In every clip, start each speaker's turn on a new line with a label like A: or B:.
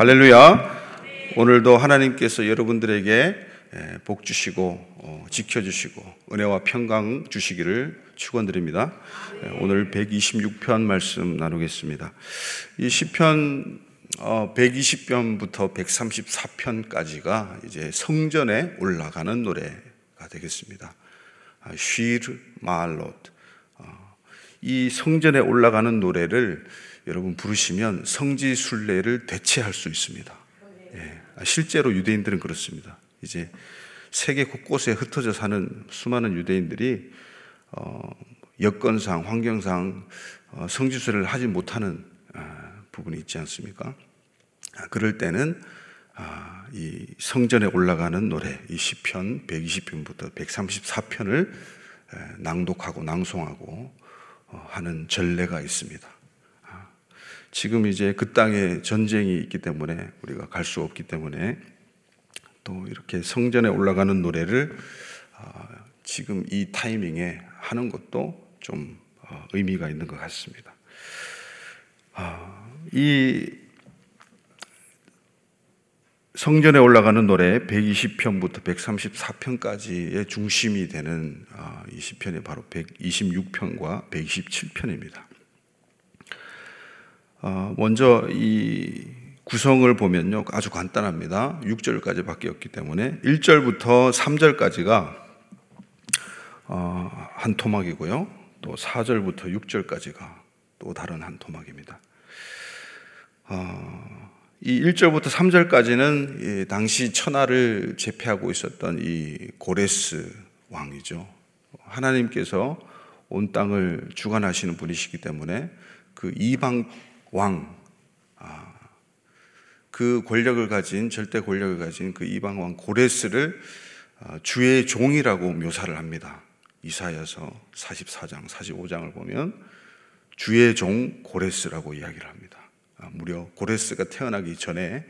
A: 할렐루야. 오늘도 하나님께서 여러분들에게 복 주시고 어, 지켜 주시고 은혜와 평강 주시기를 축원드립니다. 오늘 126편 말씀 나누겠습니다. 이 시편 120편부터 어, 134편까지가 이제 성전에 올라가는 노래가 되겠습니다. 쉬르 말롯. 어, 이 성전에 올라가는 노래를 여러분 부르시면 성지 순례를 대체할 수 있습니다. 예, 실제로 유대인들은 그렇습니다. 이제 세계 곳곳에 흩어져 사는 수많은 유대인들이 어, 여건상 환경상 어, 성지순례를 하지 못하는 아, 부분이 있지 않습니까? 아, 그럴 때는 아, 이 성전에 올라가는 노래, 이 시편 120편부터 134편을 낭독하고 낭송하고 어, 하는 전례가 있습니다. 지금 이제 그 땅에 전쟁이 있기 때문에 우리가 갈 수 없기 때문에 또 이렇게 성전에 올라가는 노래를 아, 지금 이 타이밍에 하는 것도 좀 어, 의미가 있는 것 같습니다. 아, 이 성전에 올라가는 노래 120편부터 134편까지의 중심이 되는 아, 이 시편이 바로 126편과 127편입니다. 어, 먼저 이 구성을 보면요. 아주 간단합니다. 6절까지 밖에 없기 때문에 1절부터 3절까지가 어, 한 토막이고요. 또 4절부터 6절까지가 또 다른 한 토막입니다. 어, 이 1절부터 3절까지는 당시 천하를 제패하고 있었던 이 고레스 왕이죠. 하나님께서 온 땅을 주관하시는 분이시기 때문에 그 이방 왕, 아, 그 권력을 가진 절대 권력을 가진 그 이방 왕 고레스를 아, 주의 종이라고 묘사를 합니다. 이사야서 44장, 45장을 보면 주의 종 고레스라고 이야기를 합니다. 아, 무려 고레스가 태어나기 전에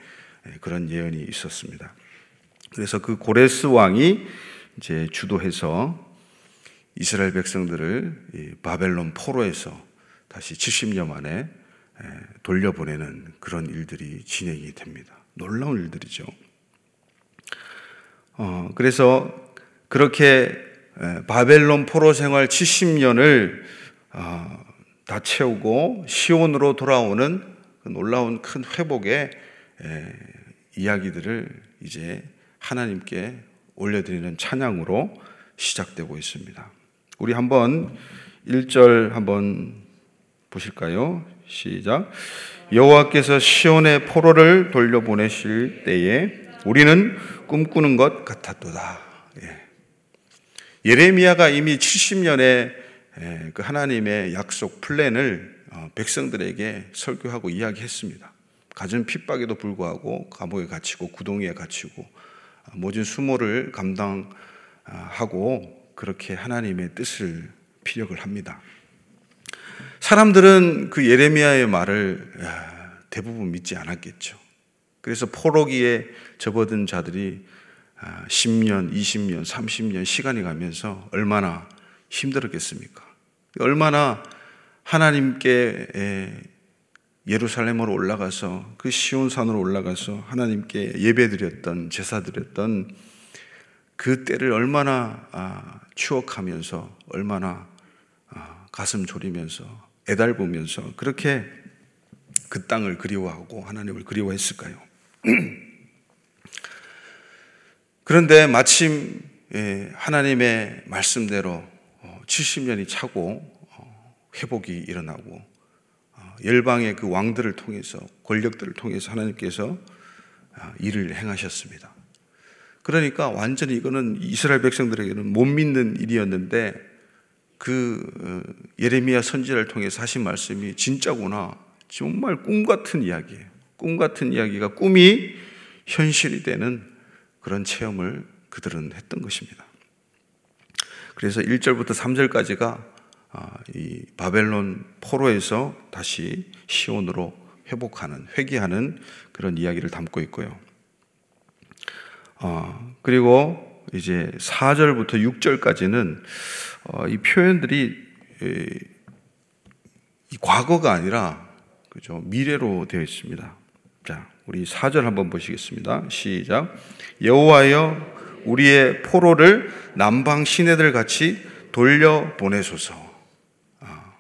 A: 예, 그런 예언이 있었습니다. 그래서 그 고레스 왕이 이제 주도해서 이스라엘 백성들을 바벨론 포로에서 다시 70년 만에 돌려보내는 그런 일들이 진행이 됩니다. 놀라운 일들이죠. 어, 그래서 그렇게 바벨론 포로 생활 70년을 어, 다 채우고 시온으로 돌아오는 그 놀라운 큰 회복의 에, 이야기들을 이제 하나님께 올려드리는 찬양으로 시작되고 있습니다. 우리 한번 1절 한번 보실까요? 시작. 여호와께서 시온의 포로를 돌려보내실 때에 우리는 꿈꾸는 것 같았도다. 예. 레미야가 이미 70년의 예, 그 하나님의 약속 플랜을 어, 백성들에게 설교하고 이야기했습니다. 가진 핍박에도 불구하고 감옥에 갇히고 구덩이에 갇히고 어, 모진 수모를 감당하고 그렇게 하나님의 뜻을 피력을 합니다. 사람들은 그 예레미야의 말을 대부분 믿지 않았겠죠. 그래서 포로기에 접어든 자들이 10년, 20년, 30년 시간이 가면서 얼마나 힘들었겠습니까? 얼마나 하나님께 예루살렘으로 올라가서 그 시온산으로 올라가서 하나님께 예배드렸던 제사드렸던 그 때를 얼마나 아, 추억하면서 얼마나 아, 가슴 졸이면서 애달보면서 그렇게 그 땅을 그리워하고 하나님을 그리워했을까요? 그런데 마침 예, 하나님의 말씀대로 70년이 어, 차고 어, 회복이 일어나고 어, 열방의 그 왕들을 통해서 권력들을 통해서 하나님께서 아, 일을 행하셨습니다. 그러니까 완전히 이거는 이스라엘 백성들에게는 못 믿는 일이었는데 그 어, 예레미야 선지자를 통해서 하신 말씀이 진짜구나. 정말 꿈 같은 이야기예요. 꿈 같은 이야기가 꿈이 현실이 되는 그런 체험을 그들은 했던 것입니다. 그래서 1절부터 3절까지가 아, 이 바벨론 포로에서 다시 시온으로 회복하는, 회귀하는 그런 이야기를 담고 있고요. 어, 그리고 이제 4절부터 6절까지는 어, 이 표현들이 이 과거가 아니라 그죠 미래로 되어 있습니다. 자 우리 4절 한번 보시겠습니다. 시작. 여호와여 우리의 포로를 남방 시내들 같이 돌려 보내소서. 아,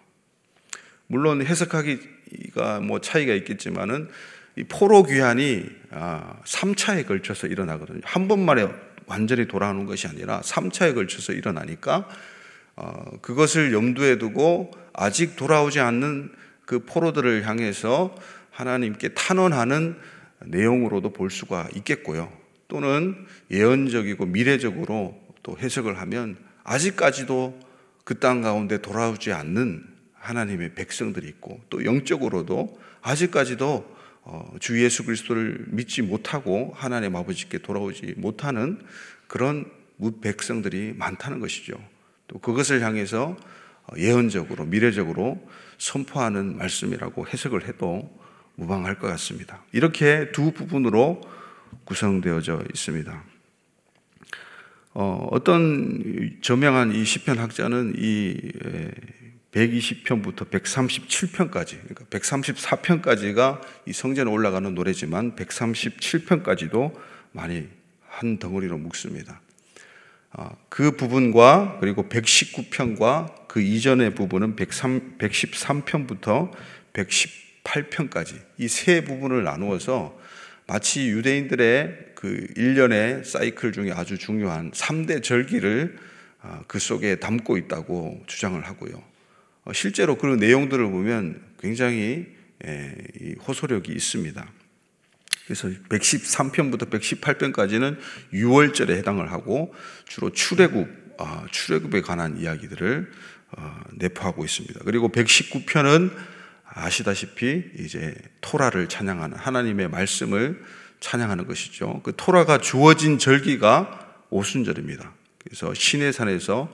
A: 물론 해석하기가 뭐 차이가 있겠지만은 이 포로 귀환이 아, 3차에 걸쳐서 일어나거든요. 한 번만에 완전히 돌아오는 것이 아니라 3차에 걸쳐서 일어나니까 어, 그것을 염두에 두고 아직 돌아오지 않는 그 포로들을 향해서 하나님께 탄원하는 내용으로도 볼 수가 있겠고요. 또는 예언적이고 미래적으로 또 해석을 하면 아직까지도 그 땅 가운데 돌아오지 않는 하나님의 백성들이 있고 또 영적으로도 아직까지도 어, 주 예수 그리스도를 믿지 못하고 하나님 아버지께 돌아오지 못하는 그런 백성들이 많다는 것이죠. 또 그것을 향해서 어, 예언적으로 미래적으로 선포하는 말씀이라고 해석을 해도 무방할 것 같습니다. 이렇게 두 부분으로 구성되어져 있습니다. 어, 떤 저명한 이 시편 학자는 이 120편부터 137편까지, 그러니까 134편까지가 이 성전에 올라가는 노래지만 137편까지도 많이 한 덩어리로 묶습니다. 아, 그 부분과 그리고 119편과 그 이전의 부분은 103, 113편부터 118편까지 이 세 부분을 나누어서 마치 유대인들의 그 1년의 사이클 중에 아주 중요한 3대 절기를 아, 그 속에 담고 있다고 주장을 하고요. 어, 실제로 그런 내용들을 보면 굉장히 호소력이 있습니다. 그래서 113편부터 118편까지는 6월절에 해당을 하고 주로 출애굽, 아, 출애굽에 관한 이야기들을 어, 내포하고 있습니다. 그리고 119편은 아시다시피 이제 토라를 찬양하는 하나님의 말씀을 찬양하는 것이죠. 그 토라가 주어진 절기가 오순절입니다. 그래서 시내산에서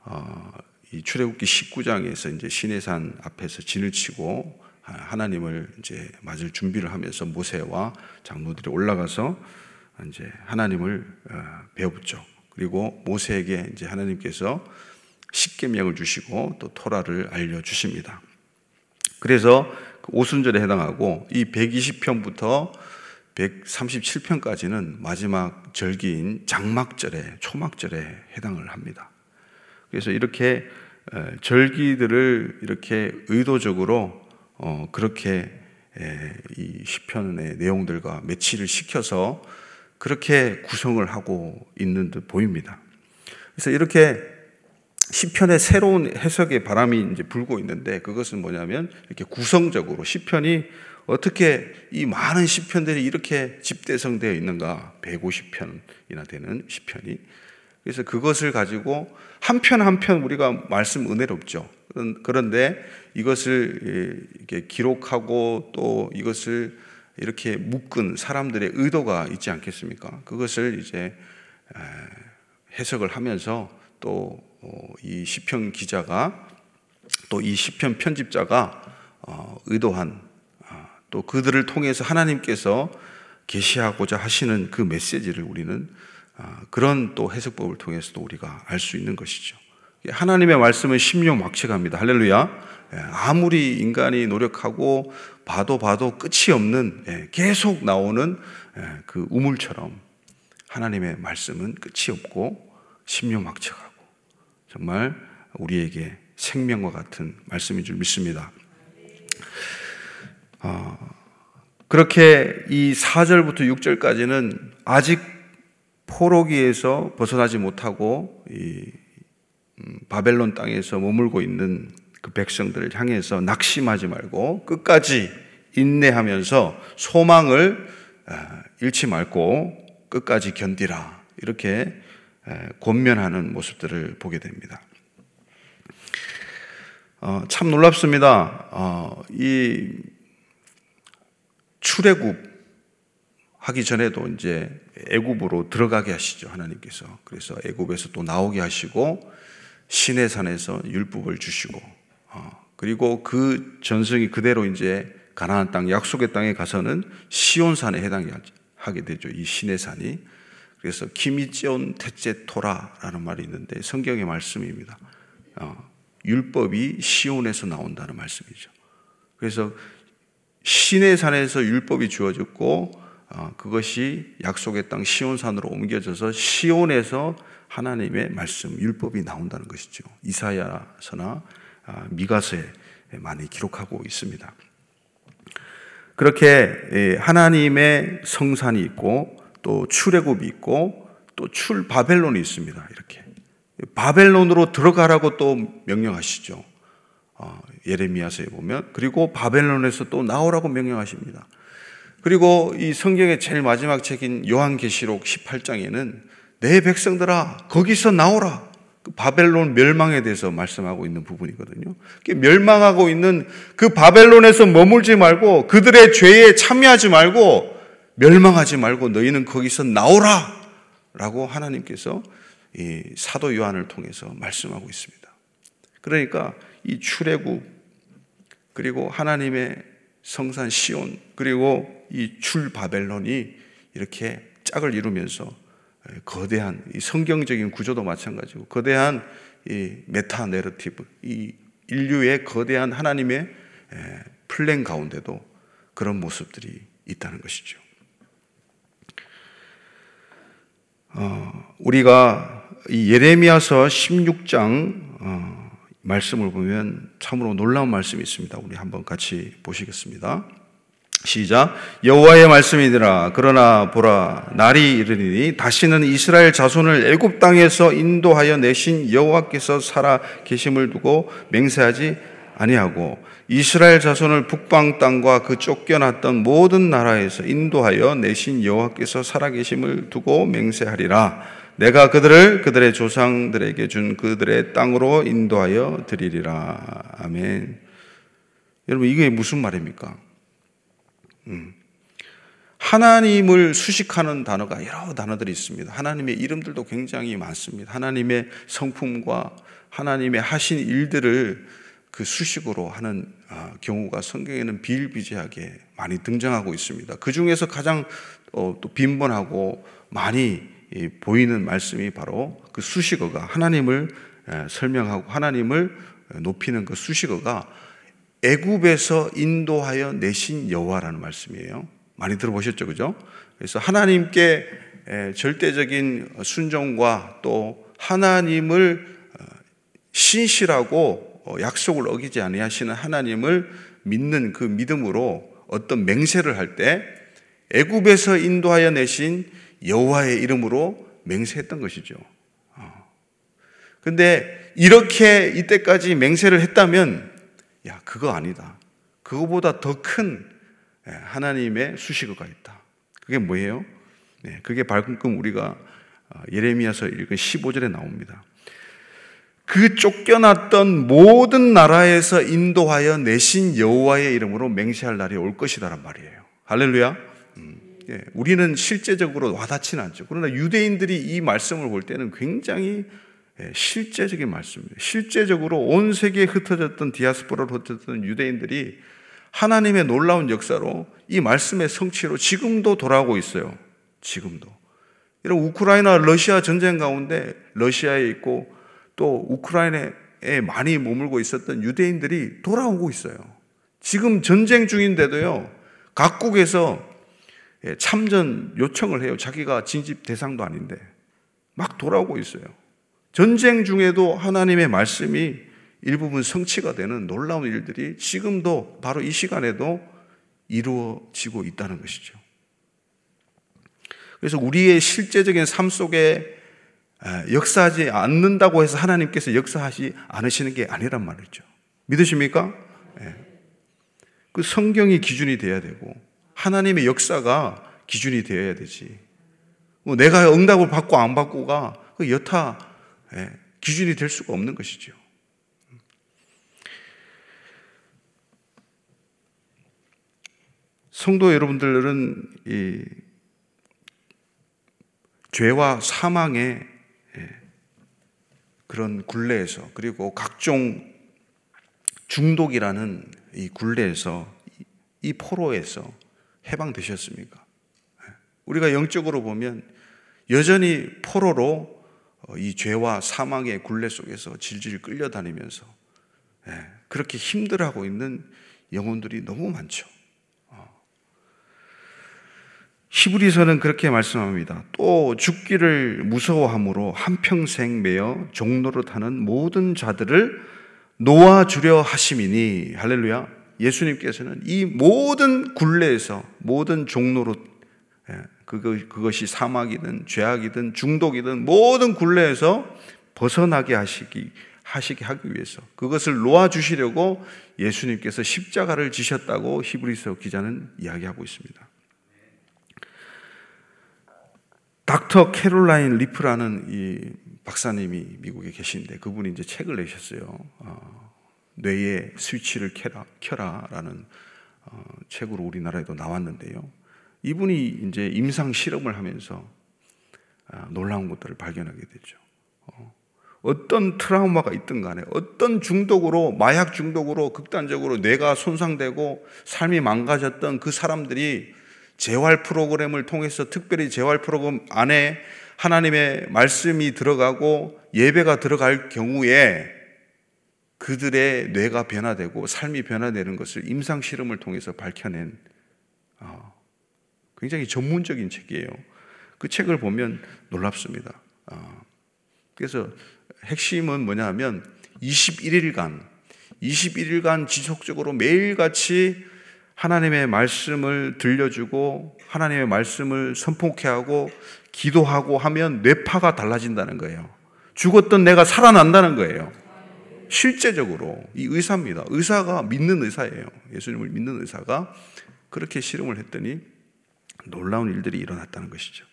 A: 어, 이 출애굽기 19장에서 이제 시내산 앞에서 진을 치고 하나님을 이제 맞을 준비를 하면서 모세와 장로들이 올라가서 이제 하나님을 어, 배워붙죠. 그리고 모세에게 이제 하나님께서 십계명을 주시고 또 토라를 알려 주십니다. 그래서 그 오순절에 해당하고 이 120편부터 137편까지는 마지막 절기인 장막절에 초막절에 해당을 합니다. 그래서 이렇게 절기들을 이렇게 의도적으로 어, 그렇게 이 시편의 내용들과 매치를 시켜서 그렇게 구성을 하고 있는 듯 보입니다. 그래서 이렇게 시편의 새로운 해석의 바람이 이제 불고 있는데 그것은 뭐냐면 이렇게 구성적으로 시편이 어떻게 이 많은 시편들이 이렇게 집대성되어 있는가 150편이나 되는 시편이 그래서 그것을 가지고 한편 한편 우리가 말씀 은혜롭죠. 그런데 이것을 이렇게 기록하고 또 이것을 이렇게 묶은 사람들의 의도가 있지 않겠습니까? 그것을 이제 해석을 하면서 또이 어, 시편 기자가 또 이 시편 편집자가 어, 의도한 아, 또 그들을 통해서 하나님께서 계시하고자 하시는 그 메시지를 우리는 아, 그런 또 해석법을 통해서도 우리가 알 수 있는 것이죠. 하나님의 말씀은 심용막측합니다. 할렐루야. 예, 아무리 인간이 노력하고 봐도 봐도 끝이 없는 예, 계속 나오는 예, 그 우물처럼 하나님의 말씀은 끝이 없고 심용막측하고 정말 우리에게 생명과 같은 말씀인 줄 믿습니다. 어, 그렇게 이 4절부터 6절까지는 아직 포로기에서 벗어나지 못하고 이 음, 바벨론 땅에서 머물고 있는 그 백성들을 향해서 낙심하지 말고 끝까지 인내하면서 소망을 아, 잃지 말고 끝까지 견디라. 이렇게 권면하는 모습들을 보게 됩니다. 어, 참 놀랍습니다. 어, 이 출애굽 하기 전에도 이제 애굽으로 들어가게 하시죠 하나님께서. 그래서 애굽에서 또 나오게 하시고 시내 산에서 율법을 주시고 어, 그리고 그 전승이 그대로 이제 가나안 땅 약속의 땅에 가서는 시온산에 해당하게 되죠. 이 시내 산이. 그래서 키미지온 테제토라라는 말이 있는데 성경의 말씀입니다. 어, 율법이 시온에서 나온다는 말씀이죠. 그래서 신의 산에서 율법이 주어졌고 어, 그것이 약속의 땅 시온산으로 옮겨져서 시온에서 하나님의 말씀 율법이 나온다는 것이죠. 이사야서나 아, 미가서에 많이 기록하고 있습니다. 그렇게 예, 하나님의 성산이 있고 또 출애굽이 있고 또 출 바벨론이 있습니다. 이렇게 바벨론으로 들어가라고 또 명령하시죠. 어, 예레미야서에 보면 그리고 바벨론에서 또 나오라고 명령하십니다. 그리고 이 성경의 제일 마지막 책인 요한계시록 18장에는 내 백성들아 거기서 나오라. 그 바벨론 멸망에 대해서 말씀하고 있는 부분이거든요. 멸망하고 있는 그 바벨론에서 머물지 말고 그들의 죄에 참여하지 말고 멸망하지 말고 너희는 거기서 나오라. 라고 하나님께서 이 사도 요한을 통해서 말씀하고 있습니다. 그러니까 이 출애굽 그리고 하나님의 성산 시온 그리고 이 출 바벨론이 이렇게 짝을 이루면서 거대한 이 성경적인 구조도 마찬가지고 거대한 이 meta narrative 이 인류의 거대한 하나님의 플랜 가운데도 그런 모습들이 있다는 것이죠. 어, 우리가 이 예레미야서 16장 어, 말씀을 보면 참으로 놀라운 말씀이 있습니다. 우리 한번 같이 보시겠습니다. 시작. 여호와의 말씀이니라. 그러나 보라, 날이 이르니 다시는 이스라엘 자손을 애굽 땅에서 인도하여 내신 여호와께서 살아 계심을 두고 맹세하지 아니하고 이스라엘 자손을 북방 땅과 그 쫓겨났던 모든 나라에서 인도하여 내신 여호와께서 살아 계심을 두고 맹세하리라. 내가 그들을 그들의 조상들에게 준 그들의 땅으로 인도하여 드리리라. 아멘. 여러분 이게 무슨 말입니까? 음. 하나님을 수식하는 단어가 여러 단어들이 있습니다. 하나님의 이름들도 굉장히 많습니다. 하나님의 성품과 하나님의 하신 일들을 그 수식으로 하는 아, 경우가 성경에는 비일비재하게 많이 등장하고 있습니다. 그 중에서 가장 어, 또 빈번하고 많이 보이는 말씀이 바로 그 수식어가 하나님을 설명하고 하나님을 높이는 그 수식어가 애굽에서 인도하여 내신 여호와라는 말씀이에요. 많이 들어보셨죠, 그죠? 그래서 하나님께 절대적인 순종과 또 하나님을 어, 신실하고 어, 약속을 어기지 아니하시는 하나님을 믿는 그 믿음으로 어떤 맹세를 할 때 애굽에서 인도하여 내신 여호와의 이름으로 맹세했던 것이죠. 어. 근데 이렇게 이때까지 맹세를 했다면 야, 그거 아니다. 그거보다 더 큰 하나님의 수식어가 있다. 그게 뭐예요? 네, 그게 방금 우리가 어, 예레미야서 읽은 15절에 나옵니다. 그 쫓겨났던 모든 나라에서 인도하여 내신 여호와의 이름으로 맹세할 날이 올 것이다란 말이에요. 할렐루야. 음, 예, 우리는 실제적으로 와닿지는 않죠. 그러나 유대인들이 이 말씀을 볼 때는 굉장히 예, 실제적인 말씀입니다. 실제적으로 온 세계에 흩어졌던 디아스포라로 흩어졌던 유대인들이 하나님의 놀라운 역사로 이 말씀의 성취로 지금도 돌아오고 있어요. 지금도. 이런 우크라이나 러시아 전쟁 가운데 러시아에 있고 또 우크라이나에 많이 머물고 있었던 유대인들이 돌아오고 있어요. 지금 전쟁 중인데도요. 각국에서 예, 참전 요청을 해요. 자기가 진집 대상도 아닌데 막 돌아오고 있어요. 전쟁 중에도 하나님의 말씀이 일부분 성취가 되는 놀라운 일들이 지금도 바로 이 시간에도 이루어지고 있다는 것이죠. 그래서 우리의 실제적인 삶 속에 역사하지 않는다고 해서 하나님께서 역사하지 않으시는 게 아니란 말이죠. 믿으십니까? 그 성경이 기준이 돼야 되고 하나님의 역사가 기준이 되어야 되지. 뭐 내가 응답을 받고 안 받고가 그 여타 예, 기준이 될 수가 없는 것이죠. 성도 여러분들은 이 죄와 사망의 예, 그런 굴레에서 그리고 각종 중독이라는 이 굴레에서 이 포로에서 해방되셨습니까? 예, 우리가 영적으로 보면 여전히 포로로 어, 이 죄와 사망의 굴레 속에서 질질 끌려다니면서 예, 그렇게 힘들어하고 있는 영혼들이 너무 많죠. 히브리서는 그렇게 말씀합니다. 또 죽기를 무서워함으로 한평생 매여 종로로 타는 모든 자들을 놓아주려 하심이니 할렐루야. 예수님께서는 이 모든 굴레에서 모든 종로로 예, 그것이 사막이든 죄악이든 중독이든 모든 굴레에서 벗어나게 하시기 하시게 하기 위해서 그것을 놓아 주시려고 예수님께서 십자가를 지셨다고 히브리서 기자는 이야기하고 있습니다. 닥터 캐롤라인 리프라는 이 박사님이 미국에 계신데 그분이 이제 책을 내셨어요. 어, 뇌의 스위치를 켜라, 켜라라는 어, 책으로 우리나라에도 나왔는데요. 이분이 이제 임상 실험을 하면서 아, 놀라운 것들을 발견하게 되죠. 어, 어떤 트라우마가 있든 간에 어떤 중독으로 마약 중독으로 극단적으로 뇌가 손상되고 삶이 망가졌던 그 사람들이 재활 프로그램을 통해서 특별히 재활 프로그램 안에 하나님의 말씀이 들어가고 예배가 들어갈 경우에 그들의 뇌가 변화되고 삶이 변화되는 것을 임상 실험을 통해서 밝혀낸 어, 굉장히 전문적인 책이에요. 그 책을 보면 놀랍습니다. 어, 그래서 핵심은 뭐냐 하면 21일간, 21일간 지속적으로 매일같이 하나님의 말씀을 들려주고 하나님의 말씀을 선포케 하고 기도하고 하면 뇌파가 달라진다는 거예요. 죽었던 내가 살아난다는 거예요. 실제적으로 이 의사입니다. 의사가 믿는 의사예요. 예수님을 믿는 의사가 그렇게 실험을 했더니 놀라운 일들이 일어났다는 것이죠.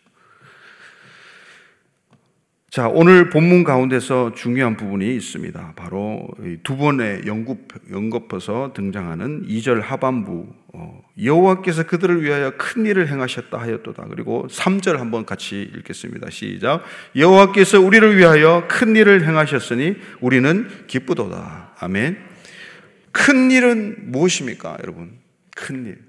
A: 자, 오늘 본문 가운데서 중요한 부분이 있습니다. 바로 두 번의 연급, 연거퍼서 등장하는 2절 하반부. 어, 여호와께서 그들을 위하여 큰 일을 행하셨다 하였도다. 그리고 3절 한번 같이 읽겠습니다. 시작. 여호와께서 우리를 위하여 큰 일을 행하셨으니 우리는 기쁘도다. 아멘. 큰 일은 무엇입니까, 여러분? 큰 일.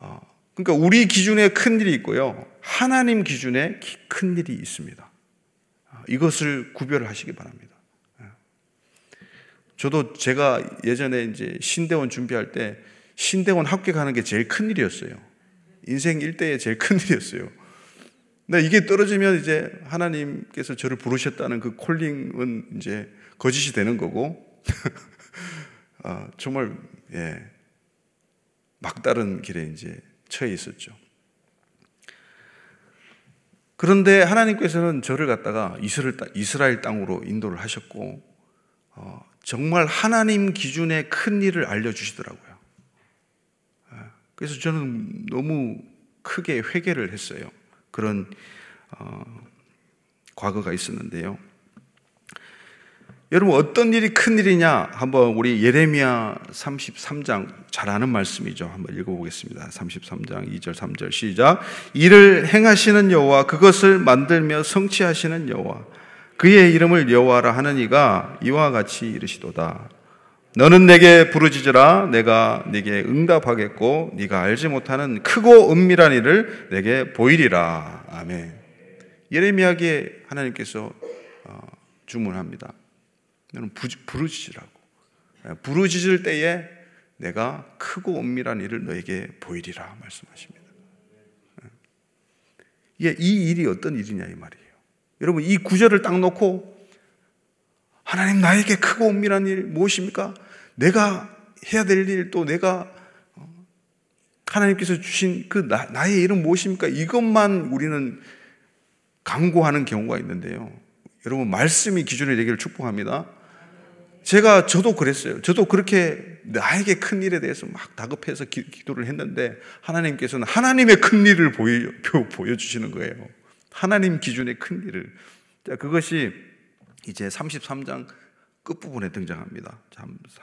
A: 어, 그러니까 우리 기준에 큰 일이 있고요. 하나님 기준에 큰 일이 있습니다. 아, 이것을 구별을 하시기 바랍니다. 예. 저도 제가 예전에 이제 신대원 준비할 때 신대원 합격하는 게 제일 큰 일이었어요. 인생 일대에 제일 큰 일이었어요. 근데 이게 떨어지면 이제 하나님께서 저를 부르셨다는 그 콜링은 이제 거짓이 되는 거고, 아, 정말, 예, 막다른 길에 이제 처해 있었죠. 그런데 하나님께서는 저를 갖다가 이스라엘 땅으로 인도를 하셨고, 어, 정말 하나님 기준의 큰 일을 알려주시더라고요. 예, 그래서 저는 너무 크게 회개를 했어요. 그런 어, 과거가 있었는데요. 여러분 어떤 일이 큰 일이냐? 한번 우리 예레미야 33장 잘 아는 말씀이죠. 한번 읽어보겠습니다. 33장 2절 3절 시작. 이를 행하시는 여호와 그것을 만들며 성취하시는 여호와 그의 이름을 여호와라 하는 이가 이와 같이 이르시도다. 너는 내게 부르짖으라 내가 네게 응답하겠고 네가 알지 못하는 크고 은밀한 일을 내게 보이리라. 아멘. 예레미야에게 하나님께서 어, 주문합니다. 너는 부르짖으라고. 예, 부르짖을 때에 내가 크고 은밀한 일을 너에게 보이리라 말씀하십니다. 예, 이 일이 어떤 일이냐 이 말이에요. 여러분 이 구절을 딱 놓고 하나님 나에게 크고 은밀한 일 무엇입니까? 내가 해야 될 일 또 내가 어, 하나님께서 주신 그 나, 나의 일은 무엇입니까? 이것만 우리는 강구하는 경우가 있는데요. 여러분 말씀이 기준이 되기를 축복합니다. 제가 저도 그랬어요. 저도 그렇게 나에게 큰 일에 대해서 막 다급해서 기, 도를 했는데 하나님께서는 하나님의 큰 일을 보여, 보여주시는 거예요. 하나님 기준의 큰 일을. 자, 그것이 이제 33장 끝부분에 등장합니다.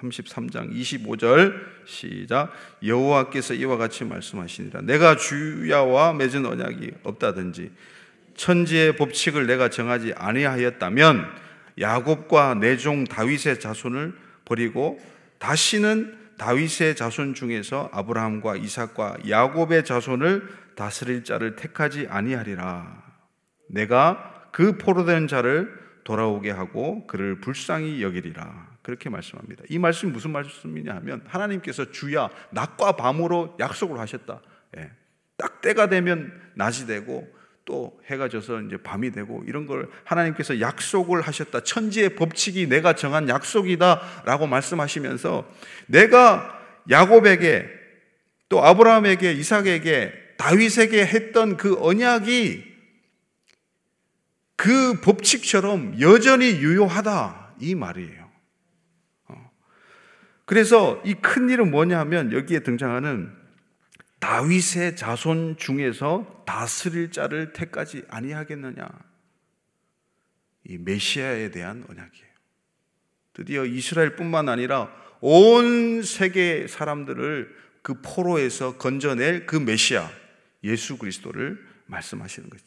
A: 33장 25절 시작 여호와께서 이와 같이 말씀하시니라 내가 주야와 맺은 언약이 없다든지 천지의 법칙을 내가 정하지 아니하였다면 야곱과 내 종 다윗의 자손을 버리고 다시는 다윗의 자손 중에서 아브라함과 이삭과 야곱의 자손을 다스릴 자를 택하지 아니하리라. 내가 그 포로된 자를 돌아오게 하고 그를 불쌍히 여기리라. 그렇게 말씀합니다. 이 말씀이 무슨 말씀이냐 하면 하나님께서 주야 낮과 밤으로 약속을 하셨다. 예. 딱 때가 되면 낮이 되고 또 해가 져서 이제 밤이 되고 이런 걸 하나님께서 약속을 하셨다. 천지의 법칙이 내가 정한 약속이다라고 말씀하시면서 내가 야곱에게 또 아브라함에게 이삭에게 다윗에게 했던 그 언약이 그 법칙처럼 여전히 유효하다 이 말이에요. 어. 그래서 이 큰 일은 뭐냐 하면 여기에 등장하는 다윗의 자손 중에서 다스릴 자를 택하지 아니하겠느냐. 이 메시아에 대한 언약이에요. 드디어 이스라엘뿐만 아니라 온 세계 사람들을 그 포로에서 건져낼 그 메시아 예수 그리스도를 말씀하시는 거죠.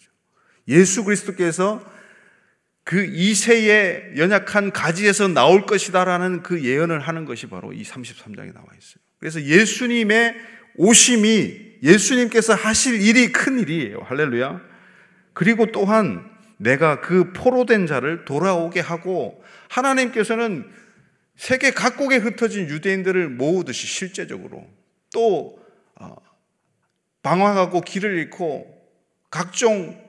A: 예수 그리스도께서 그 이세의 연약한 가지에서 나올 것이다라는 그 예언을 하는 것이 바로 이 33장에 나와 있어요. 그래서 예수님의 오심이 예수님께서 하실 일이 큰 일이에요. 할렐루야. 그리고 또한 내가 그 포로된 자를 돌아오게 하고 하나님께서는 세계 각국에 흩어진 유대인들을 모으듯이 실제적으로 또 어, 방황하고 길을 잃고 각종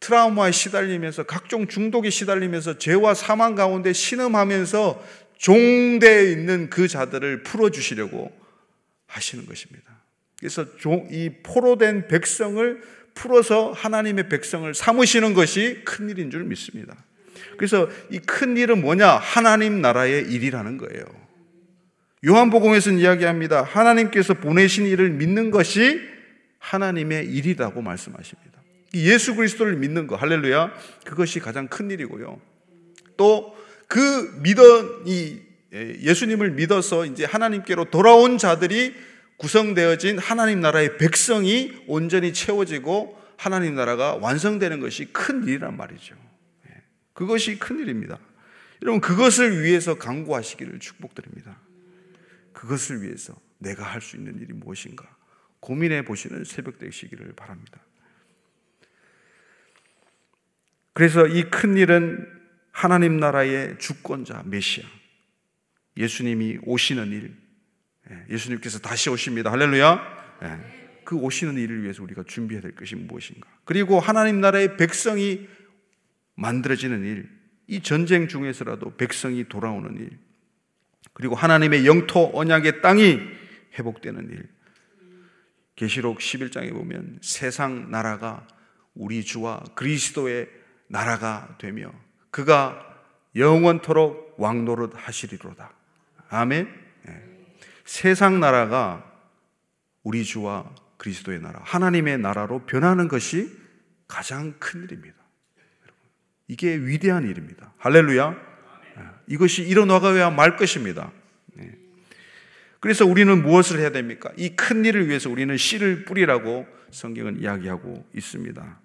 A: 트라우마에 시달리면서 각종 중독에 시달리면서 죄와 사망 가운데 신음하면서 종되어 있는 그 자들을 풀어주시려고 하시는 것입니다. 그래서 이 포로된 백성을 풀어서 하나님의 백성을 삼으시는 것이 큰 일인 줄 믿습니다. 그래서 이 큰 일은 뭐냐? 하나님 나라의 일이라는 거예요. 요한복음에서는 이야기합니다. 하나님께서 보내신 일을 믿는 것이 하나님의 일이라고 말씀하십니다. 예수 그리스도를 믿는 거, 할렐루야. 그것이 가장 큰 일이고요. 또 그 믿어, 이 예수님을 믿어서 이제 하나님께로 돌아온 자들이 구성되어진 하나님 나라의 백성이 온전히 채워지고 하나님 나라가 완성되는 것이 큰 일이란 말이죠. 예. 그것이 큰 일입니다. 여러분, 그것을 위해서 강구하시기를 축복드립니다. 그것을 위해서 내가 할 수 있는 일이 무엇인가 고민해 보시는 새벽 되시기를 바랍니다. 그래서 이 큰 일은 하나님 나라의 주권자 메시아 예수님이 오시는 일 예, 예수님께서 다시 오십니다. 할렐루야. 예, 그 오시는 일을 위해서 우리가 준비해야 될 것이 무엇인가? 그리고 하나님 나라의 백성이 만들어지는 일, 이 전쟁 중에서라도 백성이 돌아오는 일, 그리고 하나님의 영토 언약의 땅이 회복되는 일. 계시록 11장에 보면 세상 나라가 우리 주와 그리스도의 나라가 되며 그가 영원토록 왕노릇 하시리로다. 아멘. 네. 세상 나라가 우리 주와 그리스도의 나라, 하나님의 나라로 변하는 것이 가장 큰 일입니다. 이게 위대한 일입니다. 할렐루야. 네. 이것이 일어나가야 말 것입니다. 네. 그래서 우리는 무엇을 해야 됩니까? 이 큰 일을 위해서 우리는 씨를 뿌리라고 성경은 이야기하고 있습니다.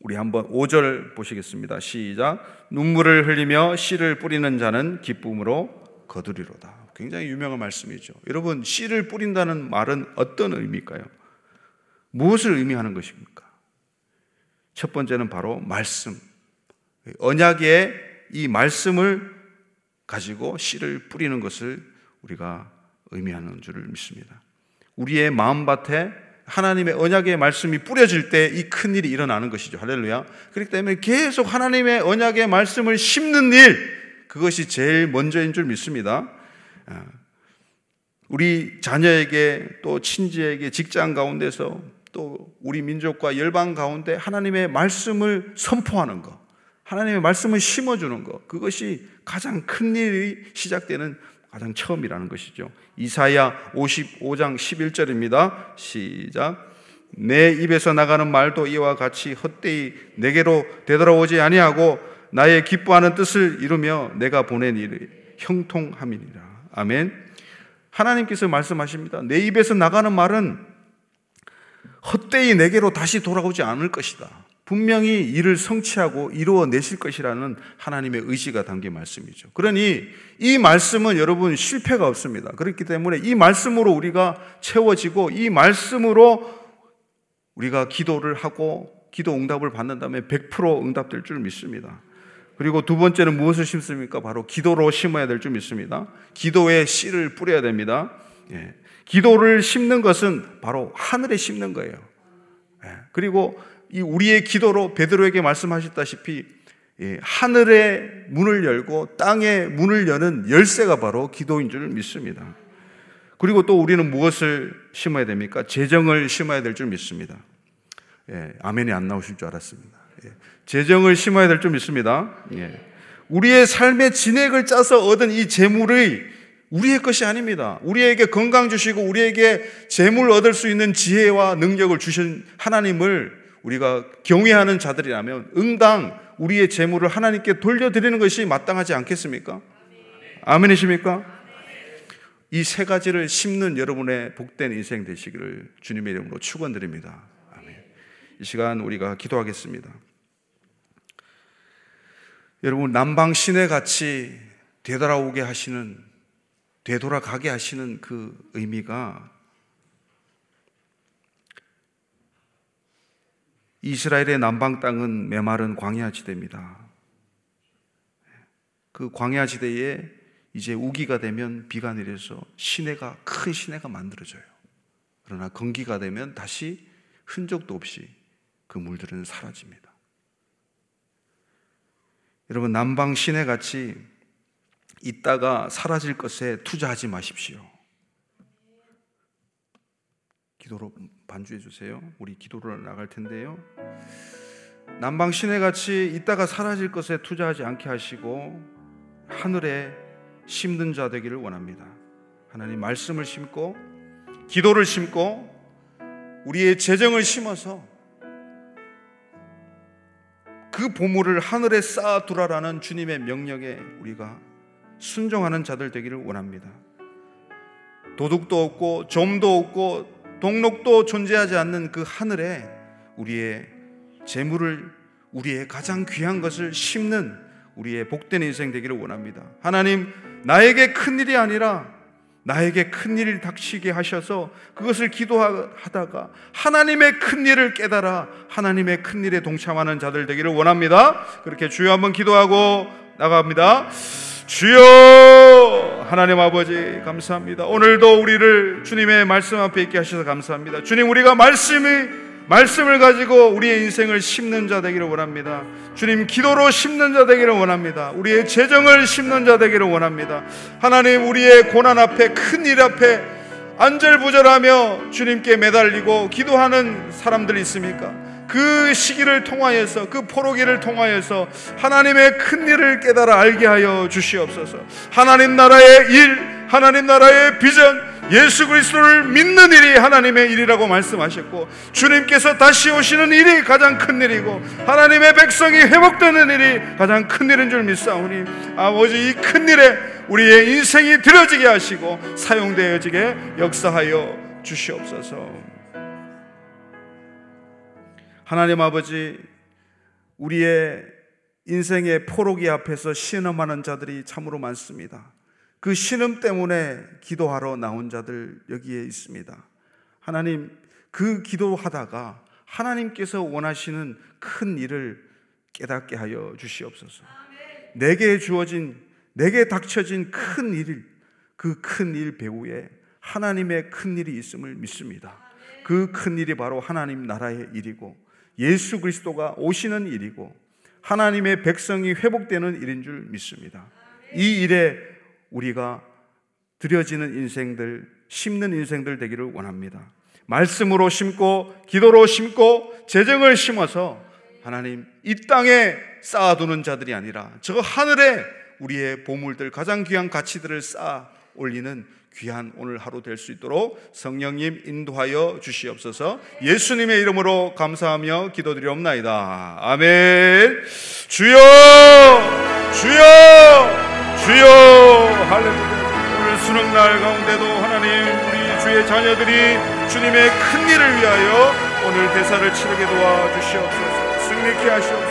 A: 우리 한번 5절 보시겠습니다. 시작. 눈물을 흘리며 씨를 뿌리는 자는 기쁨으로 거두리로다. 굉장히 유명한 말씀이죠. 여러분, 씨를 뿌린다는 말은 어떤 의미일까요? 무엇을 의미하는 것입니까? 첫 번째는 바로 말씀. 언약의 이 말씀을 가지고 씨를 뿌리는 것을 우리가 의미하는 줄을 믿습니다. 우리의 마음밭에 하나님의 언약의 말씀이 뿌려질 때 이 큰 일이 일어나는 것이죠. 할렐루야. 그렇기 때문에 계속 하나님의 언약의 말씀을 심는 일, 그것이 제일 먼저인 줄 믿습니다. 아, 우리 자녀에게 또 친지에게 직장 가운데서 또 우리 민족과 열방 가운데 하나님의 말씀을 선포하는 것, 하나님의 말씀을 심어주는 것, 그것이 가장 큰 일이 시작되는 가장 처음이라는 것이죠. 이사야 55장 11절입니다. 시작. 내 입에서 나가는 말도 이와 같이 헛되이 내게로 되돌아오지 아니하고 나의 기뻐하는 뜻을 이루며 내가 보낸 일을 형통함이니라. 아멘. 하나님께서 말씀하십니다. 내 입에서 나가는 말은 헛되이 내게로 다시 돌아오지 않을 것이다. 분명히 일을 성취하고 이루어내실 것이라는 하나님의 의지가 담긴 말씀이죠. 그러니 이 말씀은 여러분 실패가 없습니다. 그렇기 때문에 이 말씀으로 우리가 채워지고 이 말씀으로 우리가 기도를 하고 기도 응답을 받는다면 100% 응답될 줄 믿습니다. 그리고 두 번째는 무엇을 심습니까? 바로 기도로 심어야 될 줄 믿습니다. 기도에 씨를 뿌려야 됩니다. 예. 기도를 심는 것은 바로 하늘에 심는 거예요. 예. 그리고 이 우리의 기도로 베드로에게 말씀하셨다시피 예, 하늘의 문을 열고 땅의 문을 여는 열쇠가 바로 기도인 줄 믿습니다. 그리고 또 우리는 무엇을 심어야 됩니까? 재정을 심어야 될 줄 믿습니다. 예, 아멘이 안 나오실 줄 알았습니다. 예, 재정을 심어야 될줄 믿습니다. 예, 우리의 삶의 진액을 짜서 얻은 이 재물의 우리의 것이 아닙니다. 우리에게 건강 주시고 우리에게 재물 얻을 수 있는 지혜와 능력을 주신 하나님을 우리가 경외하는 자들이라면 응당 우리의 재물을 하나님께 돌려드리는 것이 마땅하지 않겠습니까? 아멘이십니까? 이 세 가지를 심는 여러분의 복된 인생 되시기를 주님의 이름으로 축원드립니다. 아멘. 이 시간 우리가 기도하겠습니다. 여러분 남방 신의 같이 되돌아오게 하시는 되돌아가게 하시는 그 의미가 이스라엘의 남방 땅은 메마른 광야 지대입니다. 그 광야 지대에 이제 우기가 되면 비가 내려서 시내가 큰 시내가 만들어져요. 그러나 건기가 되면 다시 흔적도 없이 그 물들은 사라집니다. 여러분 남방 시내 같이 있다가 사라질 것에 투자하지 마십시오. 기도로 반주해 주세요. 우리 기도로 나갈 텐데요. 남방 시내 같이 있다가 사라질 것에 투자하지 않게 하시고 하늘에 심는 자 되기를 원합니다. 하나님 말씀을 심고 기도를 심고 우리의 재정을 심어서 그 보물을 하늘에 쌓아 두라라는 주님의 명령에 우리가 순종하는 자들 되기를 원합니다. 도둑도 없고 좀도 없고 동록도 존재하지 않는 그 하늘에 우리의 재물을 우리의 가장 귀한 것을 심는 우리의 복된 인생 되기를 원합니다. 하나님, 나에게 큰 일이 아니라 나에게 큰 일을 닥치게 하셔서 그것을 기도하다가 하나님의 큰 일을 깨달아 하나님의 큰 일에 동참하는 자들 되기를 원합니다. 그렇게 주여 한번 기도하고 나갑니다. 주여 하나님 아버지 감사합니다. 오늘도 우리를 주님의 말씀 앞에 있게 하셔서 감사합니다. 주님 우리가 말씀이 말씀을 가지고 우리의 인생을 심는 자 되기를 원합니다. 주님 기도로 심는 자 되기를 원합니다. 우리의 재정을 심는 자 되기를 원합니다. 하나님 우리의 고난 앞에 큰 일 앞에 안절부절하며 주님께 매달리고 기도하는 사람들 있습니까? 그 시기를 통하여서 그 포로기를 통하여서 하나님의 큰 일을 깨달아 알게 하여 주시옵소서. 하나님 나라의 일, 하나님 나라의 비전, 예수 그리스도를 믿는 일이 하나님의 일이라고 말씀하셨고 주님께서 다시 오시는 일이 가장 큰 일이고 하나님의 백성이 회복되는 일이 가장 큰 일인 줄 믿사오니 아버지 이 큰 일에 우리의 인생이 들어지게 하시고 사용되어지게 역사하여 주시옵소서. 하나님 아버지, 우리의 인생의 포로기 앞에서 신음하는 자들이 참으로 많습니다. 그 신음 때문에 기도하러 나온 자들 여기에 있습니다. 하나님, 그 기도하다가 하나님께서 원하시는 큰 일을 깨닫게 하여 주시옵소서. 내게 주어진, 내게 닥쳐진 큰 일, 그 큰 일 배후에 하나님의 큰 일이 있음을 믿습니다. 그 큰 일이 바로 하나님 나라의 일이고 예수 그리스도가 오시는 일이고 하나님의 백성이 회복되는 일인 줄 믿습니다. 이 일에 우리가 드려지는 인생들, 심는 인생들 되기를 원합니다. 말씀으로 심고, 기도로 심고, 재정을 심어서 하나님 이 땅에 쌓아두는 자들이 아니라 저 하늘에 우리의 보물들, 가장 귀한 가치들을 쌓아 올리는 귀한 오늘 하루 될 수 있도록 성령님 인도하여 주시옵소서 예수님의 이름으로 감사하며 기도드리옵나이다. 아멘. 주여! 주여! 주여! 할렐루야. 오늘 수능 날 가운데도 하나님 우리 주의 자녀들이 주님의 큰 일을 위하여 오늘 대사를 치르게 도와 주시옵소서. 승리케 하시옵소서.